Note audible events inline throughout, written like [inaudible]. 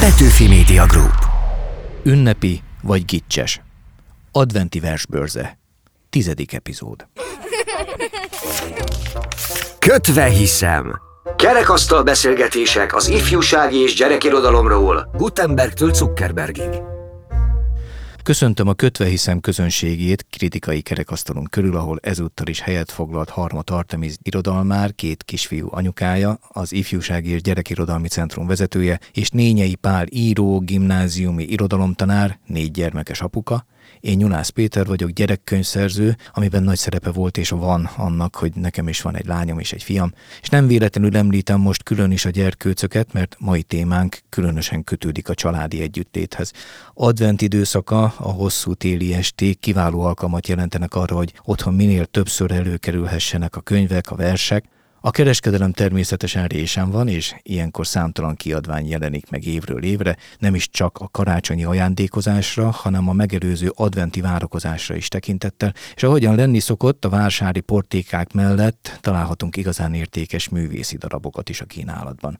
Petőfi Media Group. Ünnepi vagy gicses. Adventi versbörze. Tizedik epizód. Kötve hiszem. Kerekasztal beszélgetések az ifjúsági és gyerekirodalomról Gutenbergtől Zuckerbergig. Köszöntöm a Kötve hiszem közönségét kritikai kerekasztalon körül, ahol ezúttal is helyet foglalt Harmat Artemis irodalmár, két kisfiú anyukája, az Ifjúsági és Gyerekirodalmi Centrum vezetője, és Nényei Pál író, gimnáziumi irodalomtanár, négy gyermekes apuka, én Nyulász Péter vagyok, gyerekkönyvszerző, amiben nagy szerepe volt és van annak, hogy nekem is van egy lányom és egy fiam, és nem véletlenül említem most külön is a gyerkőcöket, mert mai témánk különösen kötődik a családi együttéthez. Advent időszaka, a hosszú téli esték kiváló alkalmat jelentenek arra, hogy otthon minél többször előkerülhessenek a könyvek, a versek, a kereskedelem természetesen résen van, és ilyenkor számtalan kiadvány jelenik meg évről évre, nem is csak a karácsonyi ajándékozásra, hanem a megelőző adventi várakozásra is tekintettel, és ahogyan lenni szokott, a vásárì portékák mellett találhatunk igazán értékes művészi darabokat is a kínálatban.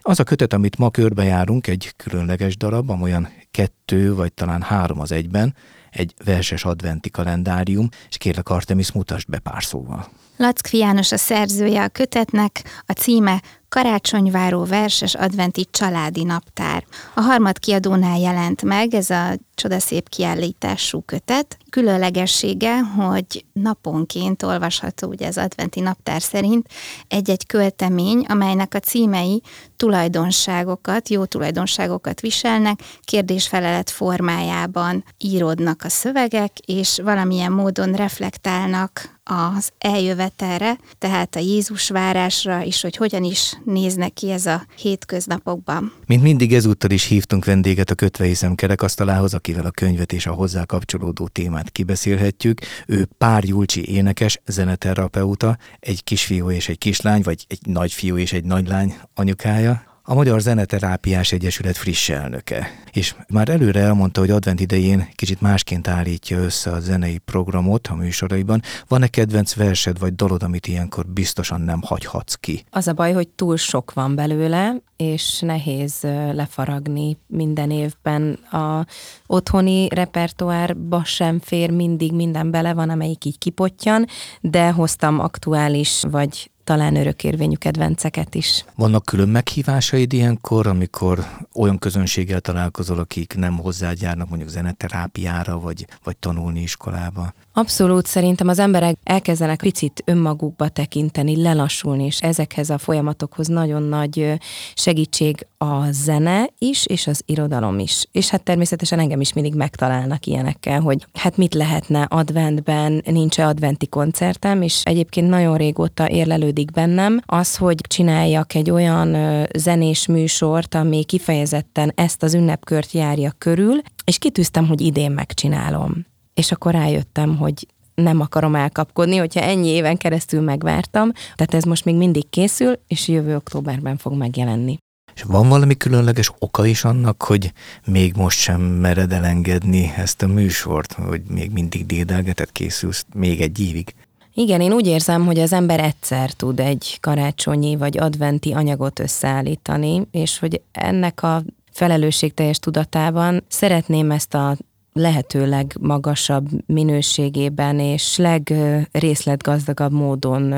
Az a kötet, amit ma körbejárunk, egy különleges darab, amolyan kettő vagy talán három az egyben, egy verses adventi kalendárium, és kérlek Artemis, mutasd be pár szóval. Lackfi János a szerzője a kötetnek, a címe Karácsonyváró verses adventi családi naptár. A harmad kiadónál jelent meg ez a csodaszép kiállítású kötet. Különlegessége, hogy naponként olvasható ugye az adventi naptár szerint egy-egy költemény, amelynek a címei tulajdonságokat, jó tulajdonságokat viselnek, kérdésfelelet formájában íródnak a szövegek, és valamilyen módon reflektálnak az eljövetelre, tehát a Jézus várásra, és hogy hogyan is néznek ki ez a hétköznapokban. Mint mindig ezúttal is hívtunk vendéget a Kötve hiszem kerekasztalához, akivel a könyvet és a hozzá kapcsolódó témát kibeszélhetjük. Ő Pár Julcsi énekes, zeneterapeuta, egy kisfiú és egy kislány, vagy egy nagyfiú és egy nagylány anyukája a Magyar Zeneterápiás Egyesület friss elnöke. És már előre elmondta, hogy advent idején kicsit másként állítja össze a zenei programot a műsoraiban. Van-e kedvenc versed vagy dalod, amit ilyenkor biztosan nem hagyhatsz ki? Az a baj, hogy túl sok van belőle, és nehéz lefaragni minden évben. A otthoni repertoárba sem fér mindig minden bele van, amelyik így kipottyan, de hoztam aktuális vagy talán örökérvényű kedvenceket is. Vannak külön meghívásaid ilyenkor, amikor olyan közönséggel találkozol, akik nem hozzágyárnak mondjuk zeneterápiára, vagy, vagy tanulni iskolába? Abszolút, szerintem az emberek elkezdenek picit önmagukba tekinteni, lelassulni, és ezekhez a folyamatokhoz nagyon nagy segítség a zene is, és az irodalom is. És hát természetesen engem is mindig megtalálnak ilyenekkel, hogy hát mit lehetne adventben, nincs-e adventi koncertem, és egyébként nagyon régóta érlelődik bennem az, hogy csináljak egy olyan zenés műsort, ami kifejezetten ezt az ünnepkört járja körül, és kitűztem, hogy idén megcsinálom és akkor rájöttem, hogy nem akarom elkapkodni, hogyha ennyi éven keresztül megvártam, tehát ez most még mindig készül, és jövő októberben fog megjelenni. És van valami különleges oka is annak, hogy még most sem mered elengedni ezt a műsort, hogy még mindig dédelgetett készülsz még egy évig? Igen, én úgy érzem, hogy az ember egyszer tud egy karácsonyi vagy adventi anyagot összeállítani, és hogy ennek a felelősségteljes tudatában szeretném ezt a lehetőleg magasabb minőségében és legrészletgazdagabb módon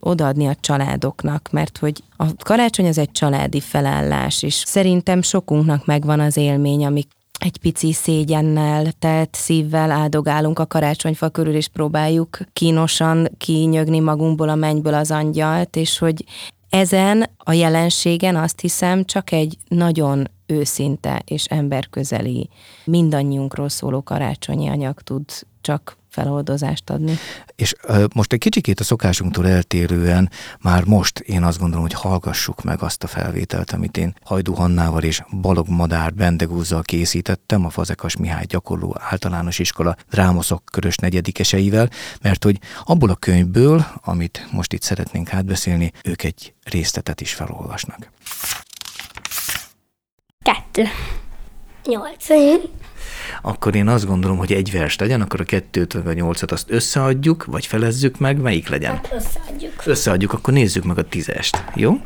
odaadni a családoknak, mert hogy a karácsony az egy családi felállás, és szerintem sokunknak megvan az élmény, amik egy pici szégyennel, telt szívvel áldogálunk a karácsonyfa körül, és próbáljuk kínosan kinyögni magunkból a mennyből az angyalt, és hogy ezen a jelenségen azt hiszem csak egy nagyon őszinte és emberközeli, mindannyiunkról szóló karácsonyi anyag tud csak feloldozást adni. És most egy kicsikét a szokásunktól eltérően már most én azt gondolom, hogy hallgassuk meg azt a felvételt, amit én Hajdú Hannával és Balog Madár Bendegúzzal készítettem a Fazekas Mihály gyakorló általános iskola drámoszok körös negyedikeseivel, mert hogy abból a könyvből, amit most itt szeretnénk átbeszélni, ők egy részletet is felolvasnak. Kettő. Nyolc. Akkor én azt gondolom, hogy egy vers legyen, akkor a kettőt vagy a nyolcat azt összeadjuk, vagy felezzük meg, melyik legyen? Hát összeadjuk. Összeadjuk, akkor nézzük meg a tízest, jó?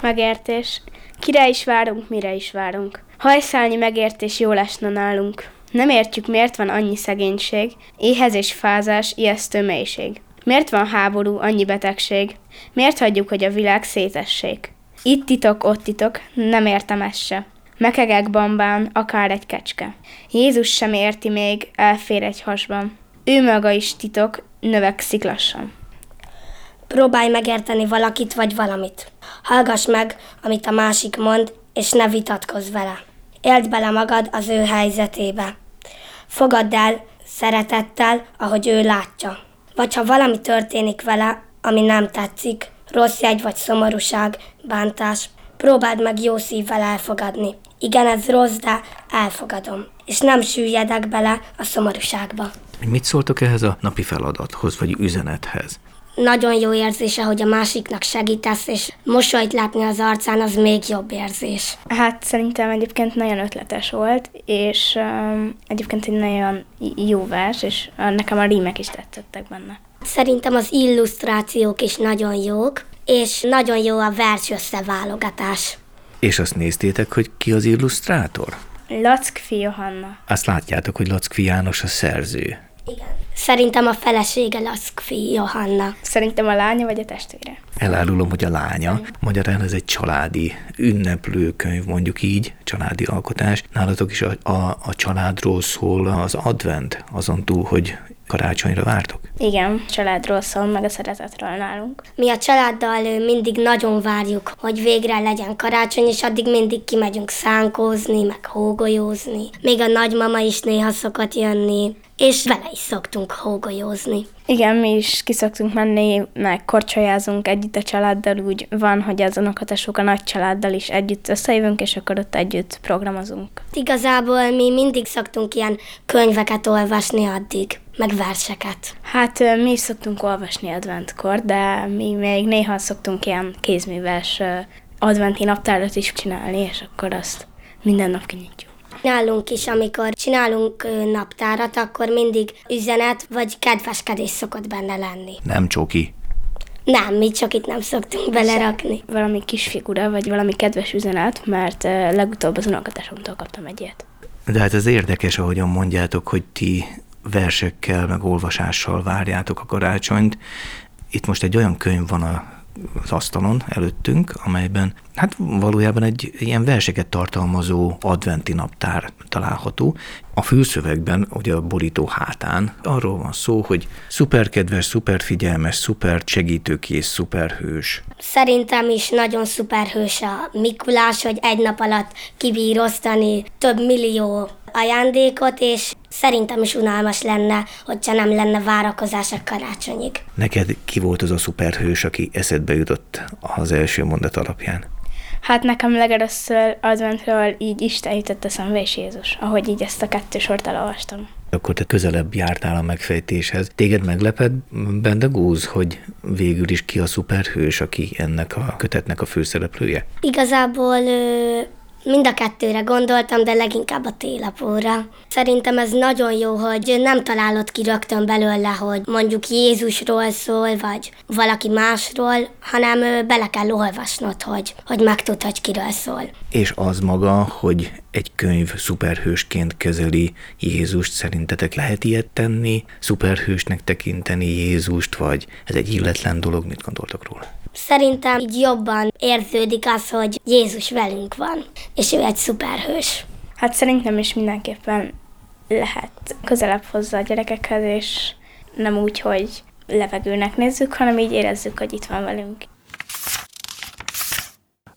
Megértés. Kire is várunk, mire is várunk. Hajszálni megértés jó lesne nálunk. Nem értjük, miért van annyi szegénység, éhezés, fázás, ijesztő mélység. Miért van háború, annyi betegség? Miért hagyjuk, hogy a világ szétessék? Itt titok, ott titok, nem értem ezt se. Mekegek bambán, akár egy kecske. Jézus sem érti még, elfér egy hasban. Ő maga is titok, növekszik lassan. Próbálj megérteni valakit vagy valamit. Hallgass meg, amit a másik mond, és ne vitatkozz vele. Éld bele magad az ő helyzetébe. Fogadd el szeretettel, ahogy ő látja. Vagy ha valami történik vele, ami nem tetszik, rossz jegy vagy szomorúság, bántás, próbáld meg jó szívvel elfogadni. Igen, ez rossz, de elfogadom. És nem süllyedek bele a szomorúságba. Mit szóltok ehhez a napi feladathoz, vagy üzenethez? Nagyon jó érzése, hogy a másiknak segítesz, és mosolyt látni az arcán, az még jobb érzés. Hát szerintem egyébként nagyon ötletes volt, és um, egyébként egy nagyon jó vers, és uh, nekem a rímek is tetszettek benne. Szerintem az illusztrációk is nagyon jók, és nagyon jó a vers összeválogatás. És azt néztétek, hogy ki az illusztrátor? Lackfi Johanna. Azt látjátok, hogy Lackfi János a szerző. Igen. Szerintem a felesége Laszkfi Johanna. Szerintem a lánya vagy a testvére. Elárulom, hogy a lánya. Magyarán ez egy családi ünneplőkönyv, mondjuk így, családi alkotás. Nálatok is a, a, a családról szól az advent, azon túl, hogy karácsonyra vártok? Igen, családról szól, meg a szeretetről nálunk. Mi a családdal mindig nagyon várjuk, hogy végre legyen karácsony, és addig mindig kimegyünk szánkózni, meg hógolyózni. Még a nagymama is néha szokott jönni, és vele is szoktunk hógolyózni. Igen, mi is kiszoktunk menni, meg korcsolyázunk együtt a családdal, úgy van, hogy az unokatesók a nagy családdal is együtt összejövünk, és akkor ott együtt programozunk. Igazából mi mindig szoktunk ilyen könyveket olvasni addig, meg verseket. Hát mi is szoktunk olvasni adventkor, de mi még néha szoktunk ilyen kézműves adventi naptárat is csinálni, és akkor azt minden nap kinyitjuk. Nálunk is, amikor csinálunk naptárat, akkor mindig üzenet vagy kedveskedés szokott benne lenni. Nem csoki. Nem, mi csak itt nem szoktunk belerakni. Valami kis figura, vagy valami kedves üzenet, mert legutóbb az unokatásomtól kaptam egy ilyet. De hát ez érdekes, ahogyan mondjátok, hogy ti versekkel, meg olvasással várjátok a karácsonyt. Itt most egy olyan könyv van a az asztalon előttünk, amelyben hát valójában egy ilyen verseket tartalmazó adventi naptár található. A fülszövegben, ugye a borító hátán arról van szó, hogy szuperkedves, szuperfigyelmes, szuper segítőkész, szuperhős. Szerintem is nagyon szuperhős a Mikulás, hogy egy nap alatt kibír osztani több millió ajándékot, és szerintem is unalmas lenne, hogyha nem lenne várakozás a karácsonyig. Neked ki volt az a szuperhős, aki eszedbe jutott az első mondat alapján? Hát nekem legelőször adventről így Isten jutott eszembe és Jézus, ahogy így ezt a kettő sort elolvastam. Akkor te közelebb jártál a megfejtéshez. Téged megleped benne Gúz, hogy végül is ki a szuperhős, aki ennek a kötetnek a főszereplője? Igazából Mind a kettőre gondoltam, de leginkább a télapóra. Szerintem ez nagyon jó, hogy nem találod ki rögtön belőle, hogy mondjuk Jézusról szól, vagy valaki másról, hanem bele kell olvasnod, hogy, hogy megtud, hogy kiről szól. És az maga, hogy egy könyv szuperhősként kezeli Jézust, szerintetek lehet ilyet tenni? Szuperhősnek tekinteni Jézust, vagy ez egy illetlen dolog? Mit gondoltok róla? Szerintem így jobban érződik az, hogy Jézus velünk van, és ő egy szuperhős. Hát szerintem is mindenképpen lehet közelebb hozza a gyerekekhez, és nem úgy, hogy levegőnek nézzük, hanem így érezzük, hogy itt van velünk.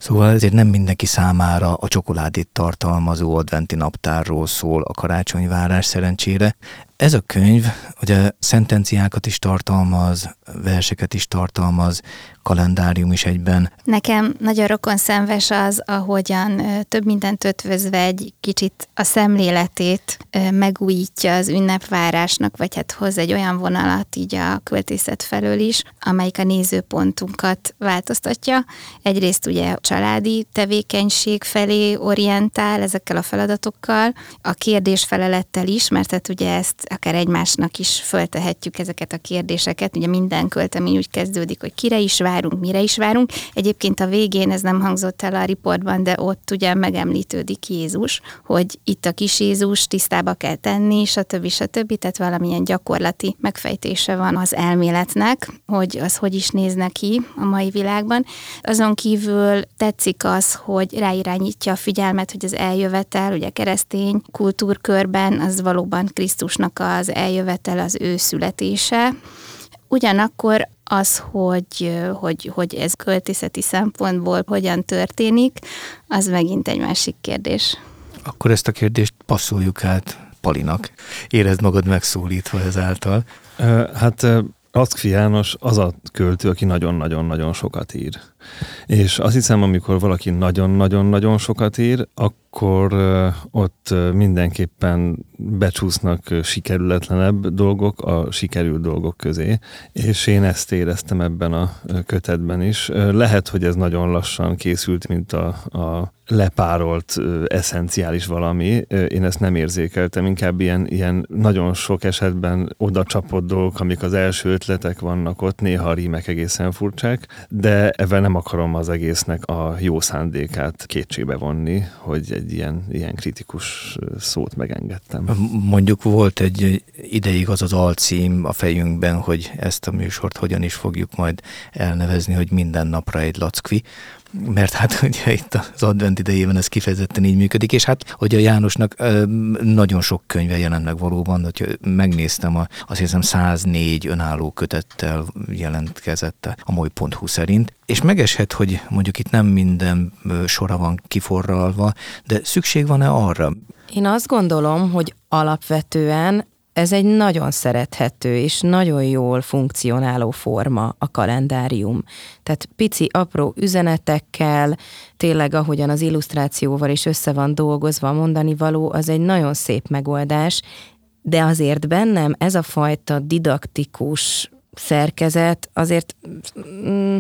Szóval ezért nem mindenki számára a csokoládét tartalmazó adventi naptárról szól a karácsonyvárás szerencsére. Ez a könyv ugye szentenciákat is tartalmaz, verseket is tartalmaz, kalendárium is egyben. Nekem nagyon rokon szemves az, ahogyan több mindent ötvözve egy kicsit a szemléletét megújítja az ünnepvárásnak, vagy hát hoz egy olyan vonalat így a költészet felől is, amelyik a nézőpontunkat változtatja. Egyrészt ugye a családi tevékenység felé orientál ezekkel a feladatokkal, a kérdés felelettel is, mert hát ugye ezt akár egymásnak is föltehetjük ezeket a kérdéseket. Ugye minden költemény úgy kezdődik, hogy kire is várunk, mire is várunk. Egyébként a végén ez nem hangzott el a riportban, de ott ugye megemlítődik Jézus, hogy itt a kis Jézus tisztába kell tenni, stb. stb. Tehát valamilyen gyakorlati megfejtése van az elméletnek, hogy az hogy is néz neki a mai világban. Azon kívül tetszik az, hogy ráirányítja a figyelmet, hogy az eljövetel, ugye keresztény kultúrkörben az valóban Krisztusnak az eljövetel, az ő születése. Ugyanakkor az, hogy, hogy, hogy ez költészeti szempontból hogyan történik, az megint egy másik kérdés. Akkor ezt a kérdést passzoljuk át Palinak. Érezd magad megszólítva ezáltal. Hát Rackfi János az a költő, aki nagyon-nagyon-nagyon sokat ír. És azt hiszem, amikor valaki nagyon-nagyon-nagyon sokat ír, akkor ott mindenképpen becsúsznak sikerületlenebb dolgok a sikerült dolgok közé, és én ezt éreztem ebben a kötetben is. Lehet, hogy ez nagyon lassan készült, mint a, a lepárolt, eszenciális valami. Én ezt nem érzékeltem, inkább ilyen, ilyen nagyon sok esetben oda csapott dolgok, amik az első ötletek vannak ott, néha a rímek egészen furcsák, de ebben nem akarom az egésznek a jó szándékát kétségbe vonni, hogy egy ilyen, ilyen kritikus szót megengedtem. Mondjuk volt egy ideig az az alcím a fejünkben, hogy ezt a műsort hogyan is fogjuk majd elnevezni, hogy minden napra egy lackvi mert hát [laughs] ugye itt az advent idejében ez kifejezetten így működik, és hát hogy a Jánosnak nagyon sok könyve jelent meg valóban, hogy megnéztem, a, azt hiszem 104 önálló kötettel jelentkezett a moly.hu szerint, és megeshet, hogy mondjuk itt nem minden sora van kiforralva, de szükség van-e arra? Én azt gondolom, hogy alapvetően ez egy nagyon szerethető és nagyon jól funkcionáló forma a kalendárium. Tehát pici, apró üzenetekkel, tényleg ahogyan az illusztrációval is össze van dolgozva a mondani való, az egy nagyon szép megoldás, de azért bennem ez a fajta didaktikus szerkezet, azért mm,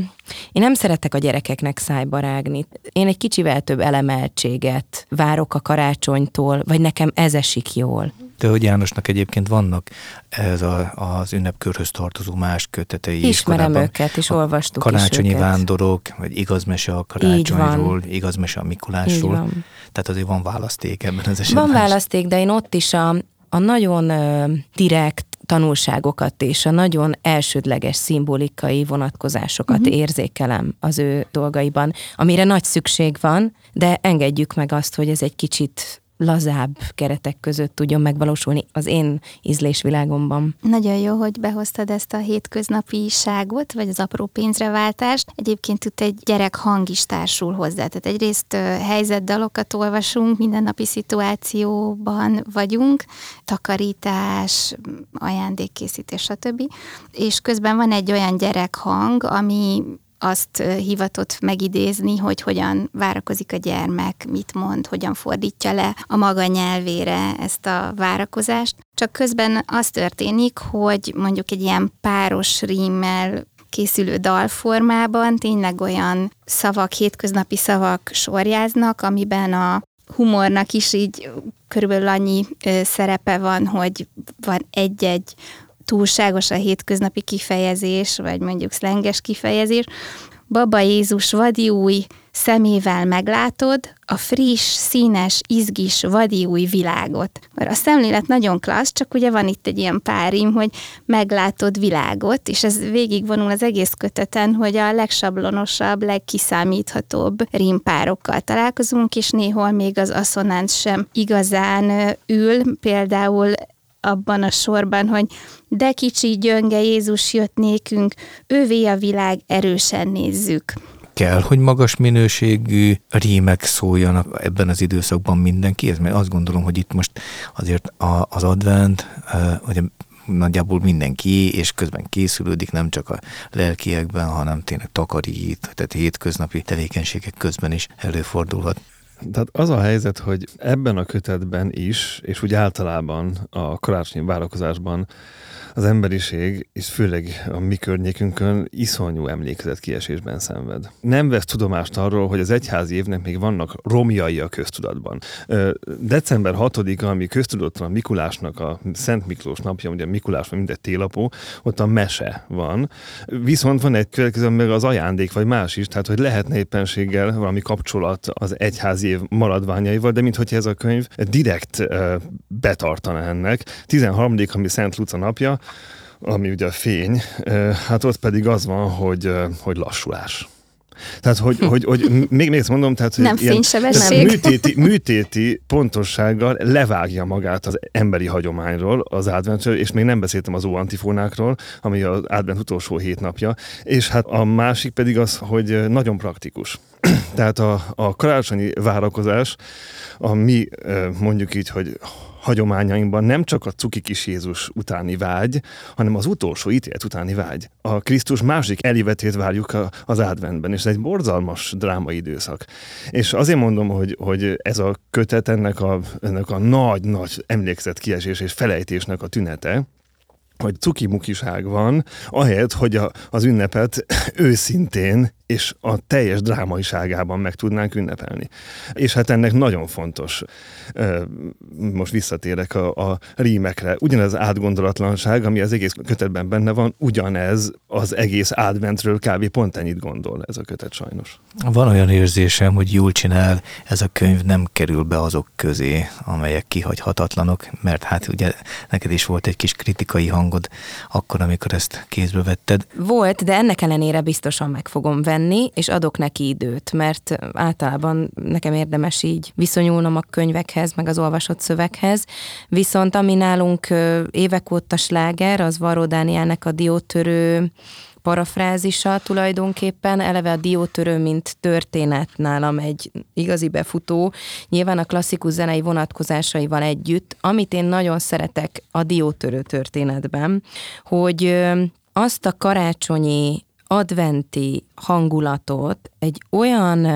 én nem szeretek a gyerekeknek szájba rágni. Én egy kicsivel több elemeltséget várok a karácsonytól, vagy nekem ez esik jól. Hogy Jánosnak egyébként vannak ez a, az ünnepkörhöz tartozó más kötetei Ismerem is. őket, és olvastuk Karácsonyi is őket. vándorok, vagy igaz mese a karácsonyról, igaz mese a Mikulásról. Tehát azért van választék ebben az esetben. Van választék, de én ott is a, a nagyon uh, direkt tanulságokat és a nagyon elsődleges szimbolikai vonatkozásokat uh-huh. érzékelem az ő dolgaiban, amire nagy szükség van, de engedjük meg azt, hogy ez egy kicsit lazább keretek között tudjon megvalósulni az én ízlésvilágomban. Nagyon jó, hogy behoztad ezt a hétköznapiságot, vagy az apró pénzreváltást. Egyébként itt egy gyerek hang is társul hozzá. Tehát egyrészt helyzetdalokat olvasunk, mindennapi szituációban vagyunk, takarítás, ajándékkészítés, stb. És közben van egy olyan gyerekhang, ami azt hivatott megidézni, hogy hogyan várakozik a gyermek, mit mond, hogyan fordítja le a maga nyelvére ezt a várakozást. Csak közben az történik, hogy mondjuk egy ilyen páros rímmel készülő dalformában tényleg olyan szavak, hétköznapi szavak sorjáznak, amiben a humornak is így körülbelül annyi szerepe van, hogy van egy-egy túlságos a hétköznapi kifejezés, vagy mondjuk szlenges kifejezés, Baba Jézus vadi új szemével meglátod a friss, színes, izgis, vadi új világot. Mert a szemlélet nagyon klassz, csak ugye van itt egy ilyen párim, hogy meglátod világot, és ez végigvonul az egész köteten, hogy a legsablonosabb, legkiszámíthatóbb rímpárokkal találkozunk, és néhol még az asszonáns sem igazán ül, például abban a sorban, hogy de kicsi gyönge Jézus jött nékünk, ővé a világ, erősen nézzük. Kell, hogy magas minőségű rímek szóljanak ebben az időszakban mindenkihez, mert azt gondolom, hogy itt most azért a, az advent, hogy nagyjából mindenki, és közben készülődik, nem csak a lelkiekben, hanem tényleg takarít, tehát hétköznapi tevékenységek közben is előfordulhat. Tehát az a helyzet, hogy ebben a kötetben is, és úgy általában a karácsonyi várakozásban az emberiség, és főleg a mi környékünkön iszonyú emlékezet kiesésben szenved. Nem vesz tudomást arról, hogy az egyházi évnek még vannak romjai a köztudatban. December 6-a, ami köztudatban a Mikulásnak a Szent Miklós napja, ugye Mikulás van mindegy télapó, ott a mese van. Viszont van egy következő, meg az ajándék, vagy más is, tehát hogy lehetne éppenséggel valami kapcsolat az egyházi év maradványaival, de mintha ez a könyv direkt betartana ennek. 13. ami Szent Luca napja, ami ugye a fény, hát ott pedig az van, hogy, hogy lassulás. Tehát, hogy, hogy, hogy még, még mondom, tehát, hogy nem ilyen, tehát műtéti, műtéti pontossággal levágja magát az emberi hagyományról, az adventről, és még nem beszéltem az óantifónákról, ami az advent utolsó hét napja, és hát a másik pedig az, hogy nagyon praktikus. [clears throat] Tehát a, a karácsonyi várakozás, a mi mondjuk így, hogy hagyományainkban nem csak a cuki kis Jézus utáni vágy, hanem az utolsó ítélet utáni vágy. A Krisztus másik elivetét várjuk az adventben, és ez egy borzalmas drámai időszak. És azért mondom, hogy, hogy ez a kötet ennek a, ennek a nagy-nagy emlékezet kiesés és felejtésnek a tünete, hogy cukimukiság van, ahelyett, hogy a, az ünnepet őszintén és a teljes drámaiságában meg tudnánk ünnepelni. És hát ennek nagyon fontos, most visszatérek a, a rímekre, ugyanez átgondolatlanság, ami az egész kötetben benne van, ugyanez az egész adventről kb. pont ennyit gondol ez a kötet sajnos. Van olyan érzésem, hogy jól csinál, ez a könyv nem kerül be azok közé, amelyek kihagyhatatlanok, mert hát ugye neked is volt egy kis kritikai hangod akkor, amikor ezt kézbe vetted. Volt, de ennek ellenére biztosan meg fogom venni venni, és adok neki időt, mert általában nekem érdemes így viszonyulnom a könyvekhez, meg az olvasott szöveghez. Viszont ami nálunk évek óta sláger, az Varó Dánielnek a diótörő parafrázisa tulajdonképpen, eleve a diótörő, mint történet nálam egy igazi befutó, nyilván a klasszikus zenei vonatkozásaival együtt, amit én nagyon szeretek a diótörő történetben, hogy azt a karácsonyi adventi hangulatot egy olyan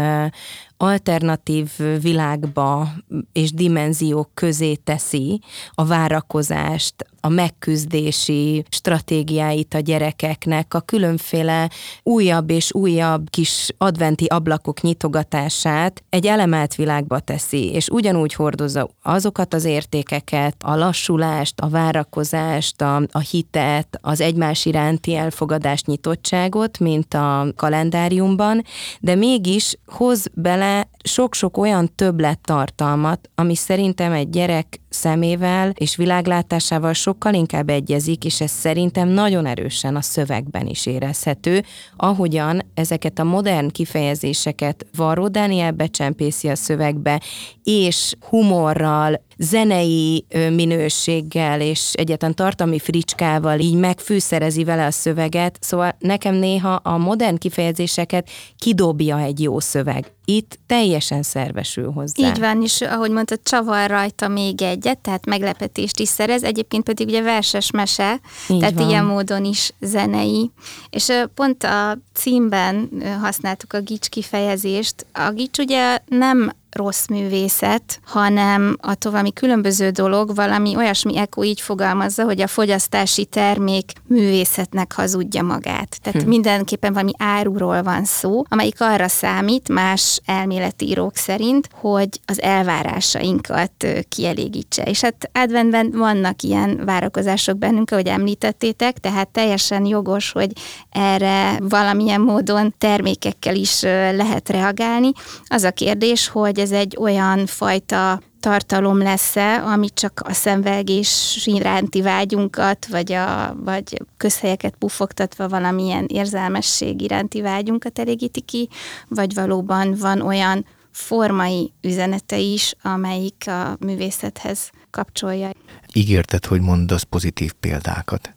alternatív világba és dimenziók közé teszi a várakozást, a megküzdési stratégiáit a gyerekeknek, a különféle újabb és újabb kis adventi ablakok nyitogatását egy elemelt világba teszi, és ugyanúgy hordozza azokat az értékeket, a lassulást, a várakozást, a, a hitet, az egymás iránti elfogadást, nyitottságot, mint a kalendáriumban, de mégis hoz bele sok-sok olyan többlettartalmat, ami szerintem egy gyerek szemével és világlátásával sokkal inkább egyezik, és ez szerintem nagyon erősen a szövegben is érezhető, ahogyan ezeket a modern kifejezéseket Varró Dániel becsempészi a szövegbe, és humorral, zenei minőséggel és egyetlen tartalmi fricskával így megfűszerezi vele a szöveget, szóval nekem néha a modern kifejezéseket kidobja egy jó szöveg. Itt teljesen szervesül hozzá. Így van, és ahogy mondtad, csavar rajta még egyet, tehát meglepetést is szerez, egyébként pedig ugye verses mese, így tehát van. ilyen módon is zenei. És pont a címben használtuk a gics kifejezést. A gics ugye nem rossz művészet, hanem attól valami különböző dolog, valami olyasmi Eko így fogalmazza, hogy a fogyasztási termék művészetnek hazudja magát. Tehát hm. mindenképpen valami áruról van szó, amelyik arra számít, más elméletírók szerint, hogy az elvárásainkat kielégítse. És hát adventben vannak ilyen várakozások bennünk, ahogy említettétek, tehát teljesen jogos, hogy erre valamilyen módon termékekkel is lehet reagálni. Az a kérdés, hogy hogy ez egy olyan fajta tartalom lesz-e, ami csak a szemvelgés iránti vágyunkat, vagy, a, vagy közhelyeket pufogtatva valamilyen érzelmesség iránti vágyunkat elégíti ki, vagy valóban van olyan formai üzenete is, amelyik a művészethez kapcsolja. Ígérted, hogy mondasz pozitív példákat.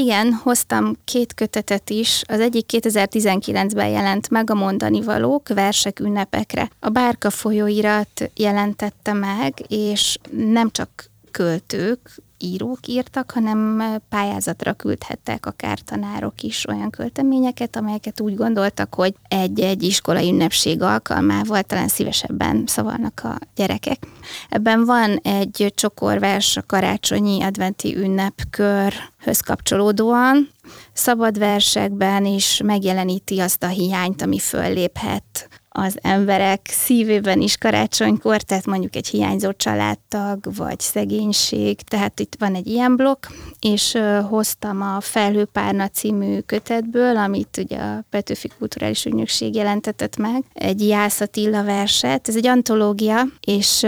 Igen, hoztam két kötetet is. Az egyik 2019-ben jelent meg a mondani valók versek ünnepekre. A Bárka folyóirat jelentette meg, és nem csak költők, írók írtak, hanem pályázatra küldhettek akár tanárok is olyan költeményeket, amelyeket úgy gondoltak, hogy egy-egy iskolai ünnepség alkalmával talán szívesebben szavalnak a gyerekek. Ebben van egy csokorvers a karácsonyi adventi ünnepkörhöz kapcsolódóan, szabad versekben is megjeleníti azt a hiányt, ami fölléphet az emberek szívében is karácsonykor, tehát mondjuk egy hiányzó családtag, vagy szegénység, tehát itt van egy ilyen blokk, és hoztam a Felhőpárna című kötetből, amit ugye a Petőfi Kulturális Ügynökség jelentetett meg, egy Jász Attila verset, ez egy antológia, és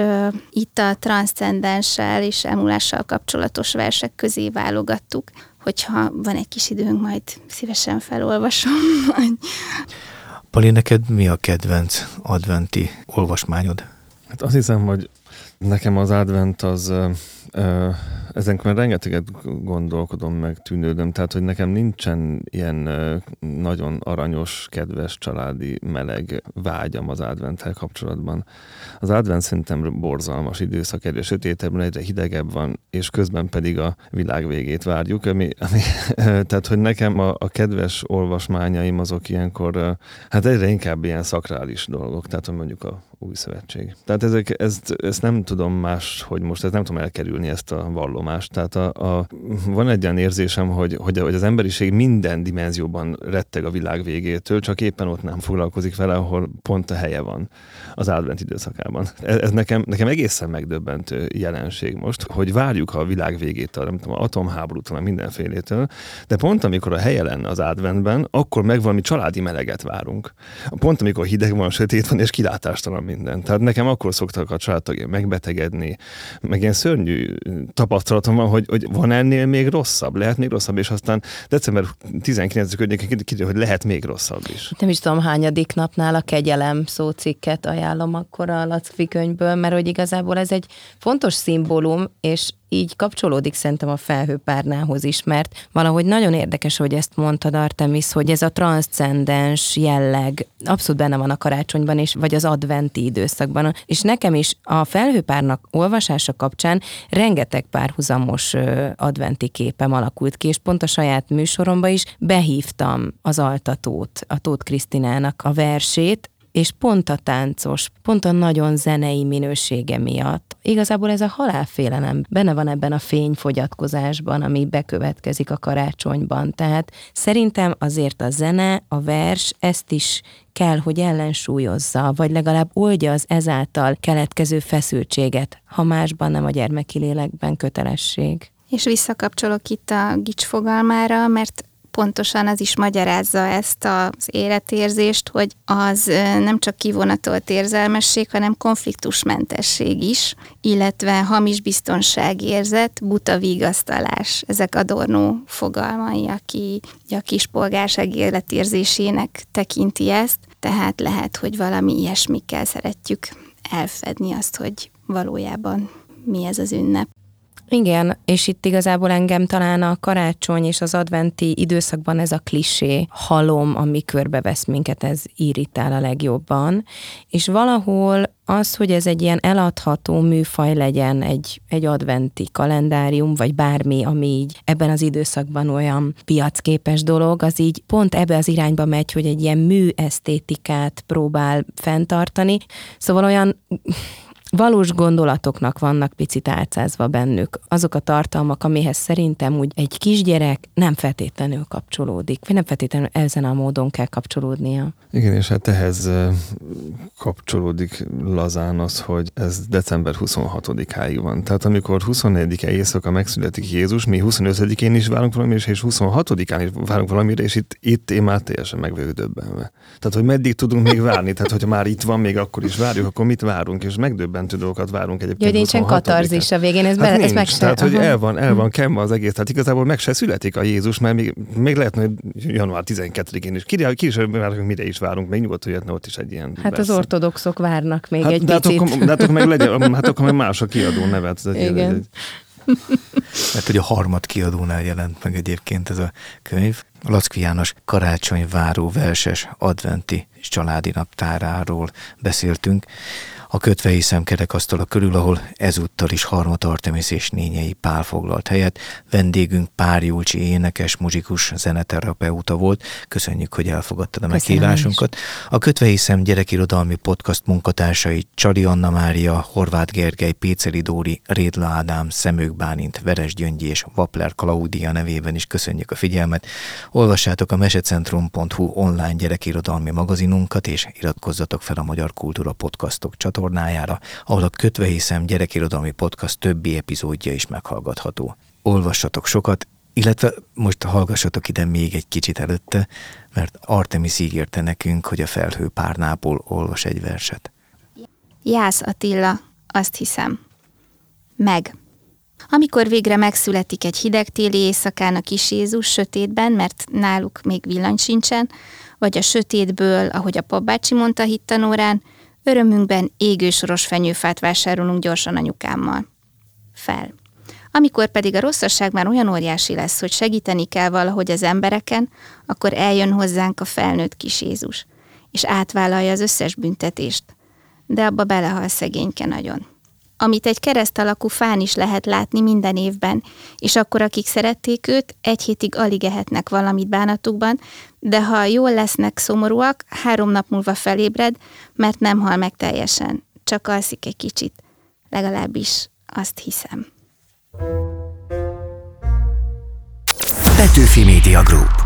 itt a transzcendenssel és emulással kapcsolatos versek közé válogattuk, hogyha van egy kis időnk, majd szívesen felolvasom. [laughs] Pali, neked mi a kedvenc adventi olvasmányod? Hát azt hiszem, hogy nekem az advent az ezen már rengeteget gondolkodom, meg tűnődöm, tehát hogy nekem nincsen ilyen nagyon aranyos, kedves, családi, meleg vágyam az adventtel kapcsolatban. Az advent szerintem borzalmas időszak, egyre sötétebb, egyre hidegebb van, és közben pedig a világ végét várjuk, ami, ami tehát hogy nekem a, a kedves olvasmányaim azok ilyenkor, hát egyre inkább ilyen szakrális dolgok, tehát hogy mondjuk a új szövetség. Tehát ezek, ezt, ezt nem tudom más, hogy most ezt nem tudom elkerülni ezt a vallomást. Tehát a, a, van egy olyan érzésem, hogy, hogy, hogy az emberiség minden dimenzióban retteg a világ végétől, csak éppen ott nem foglalkozik vele, ahol pont a helye van az advent időszakában. Ez, ez nekem, nekem egészen megdöbbentő jelenség most, hogy várjuk a világ végét, a, nem tudom, atomháborútól, mindenfélétől, de pont amikor a helye lenne az adventben, akkor meg valami családi meleget várunk. Pont amikor hideg van, sötét van, és kilátástalan minden. Tehát nekem akkor szoktak a családtagjaim megbetegedni, meg ilyen szörnyű tapasztalatom van, hogy, hogy van ennél még rosszabb, lehet még rosszabb, és aztán december 19 környékén kiderül, hogy lehet még rosszabb is. Nem is tudom, hányadik napnál a kegyelem szócikket ajánlom akkor a Lackfi könyvből, mert hogy igazából ez egy fontos szimbólum, és így kapcsolódik szerintem a felhőpárnához is, mert valahogy nagyon érdekes, hogy ezt mondtad Artemis, hogy ez a transzcendens jelleg abszolút benne van a karácsonyban, és vagy az adventi időszakban. És nekem is a felhőpárnak olvasása kapcsán rengeteg párhuzamos adventi képem alakult ki, és pont a saját műsoromba is behívtam az altatót, a Tóth Krisztinának a versét, és pont a táncos, pont a nagyon zenei minősége miatt. Igazából ez a halálfélelem benne van ebben a fényfogyatkozásban, ami bekövetkezik a karácsonyban. Tehát szerintem azért a zene, a vers ezt is kell, hogy ellensúlyozza, vagy legalább oldja az ezáltal keletkező feszültséget, ha másban nem a gyermeki lélekben kötelesség. És visszakapcsolok itt a gics fogalmára, mert pontosan az is magyarázza ezt az életérzést, hogy az nem csak kivonatolt érzelmesség, hanem konfliktusmentesség is, illetve hamis biztonságérzet, buta vigasztalás. Ezek Adorno fogalmai, aki a kispolgárság életérzésének tekinti ezt, tehát lehet, hogy valami ilyesmikkel szeretjük elfedni azt, hogy valójában mi ez az ünnep. Igen, és itt igazából engem talán a karácsony és az adventi időszakban ez a klisé halom, ami körbevesz minket, ez irritál a legjobban. És valahol az, hogy ez egy ilyen eladható műfaj legyen, egy, egy adventi kalendárium, vagy bármi, ami így ebben az időszakban olyan piacképes dolog, az így pont ebbe az irányba megy, hogy egy ilyen mű esztétikát próbál fenntartani. Szóval olyan valós gondolatoknak vannak picit álcázva bennük. Azok a tartalmak, amihez szerintem úgy egy kisgyerek nem feltétlenül kapcsolódik, vagy nem feltétlenül ezen a módon kell kapcsolódnia. Igen, és hát ehhez kapcsolódik lazán az, hogy ez december 26-áig van. Tehát amikor 24-e éjszaka megszületik Jézus, mi 25-én is várunk valamire, és 26-án is várunk valamire, és itt, itt én már teljesen meg vagyok döbbenve. Tehát, hogy meddig tudunk még várni? Tehát, hogyha már itt van, még akkor is várjuk, akkor mit várunk? És megdöbben megdöbbentő dolgokat várunk egyébként. Hogy nincsen katarzis a végén, ez, hát be, ez meg se. Tehát, hogy el van, el van kemma az egész, tehát igazából meg se születik a Jézus, mert még, még lehet, hogy január 12-én is. Ki, ki is várunk, mire is várunk, még nyugodt, hogy ott is egy ilyen Hát lesz. az ortodoxok várnak még hát, egy de picit. Hát akkor, de hát akkor meg legyen, hát akkor meg más a kiadó nevet. Ez egy, Igen. Egy, mert hogy a harmad kiadónál jelent meg egyébként ez a könyv. Lackvi János karácsonyváró verses adventi és családi naptáráról beszéltünk. A kötve kerekasztala körül, ahol ezúttal is Harmat Artemis és Nényei Pál foglalt helyet. Vendégünk Pár Júlcsi énekes, muzsikus, zeneterapeuta volt. Köszönjük, hogy elfogadtad a meghívásunkat. A kötve gyerekirodalmi podcast munkatársai Csali Anna Mária, Horváth Gergely, Péceli Dóri, Rédla Ádám, Szemők Bálint, Veres Gyöngyi és Vapler Klaudia nevében is köszönjük a figyelmet. Olvassátok a mesecentrum.hu online gyerekirodalmi magazinunkat, és iratkozzatok fel a Magyar Kultúra Podcastok csatornájára, ahol a Kötve hiszem gyerekirodalmi podcast többi epizódja is meghallgatható. Olvassatok sokat, illetve most hallgassatok ide még egy kicsit előtte, mert Artemis ígérte nekünk, hogy a felhő párnából olvas egy verset. Jász Attila, azt hiszem. Meg. Amikor végre megszületik egy hideg téli éjszakán a kis Jézus sötétben, mert náluk még villany sincsen, vagy a sötétből, ahogy a papbácsi mondta hittanórán, örömünkben égősoros fenyőfát vásárolunk gyorsan anyukámmal. Fel. Amikor pedig a rosszasság már olyan óriási lesz, hogy segíteni kell valahogy az embereken, akkor eljön hozzánk a felnőtt kis Jézus, és átvállalja az összes büntetést. De abba belehal szegényke nagyon amit egy kereszt alakú fán is lehet látni minden évben, és akkor akik szerették őt, egy hétig alig ehetnek valamit bánatukban, de ha jól lesznek szomorúak, három nap múlva felébred, mert nem hal meg teljesen, csak alszik egy kicsit. Legalábbis azt hiszem. Petőfi Media Group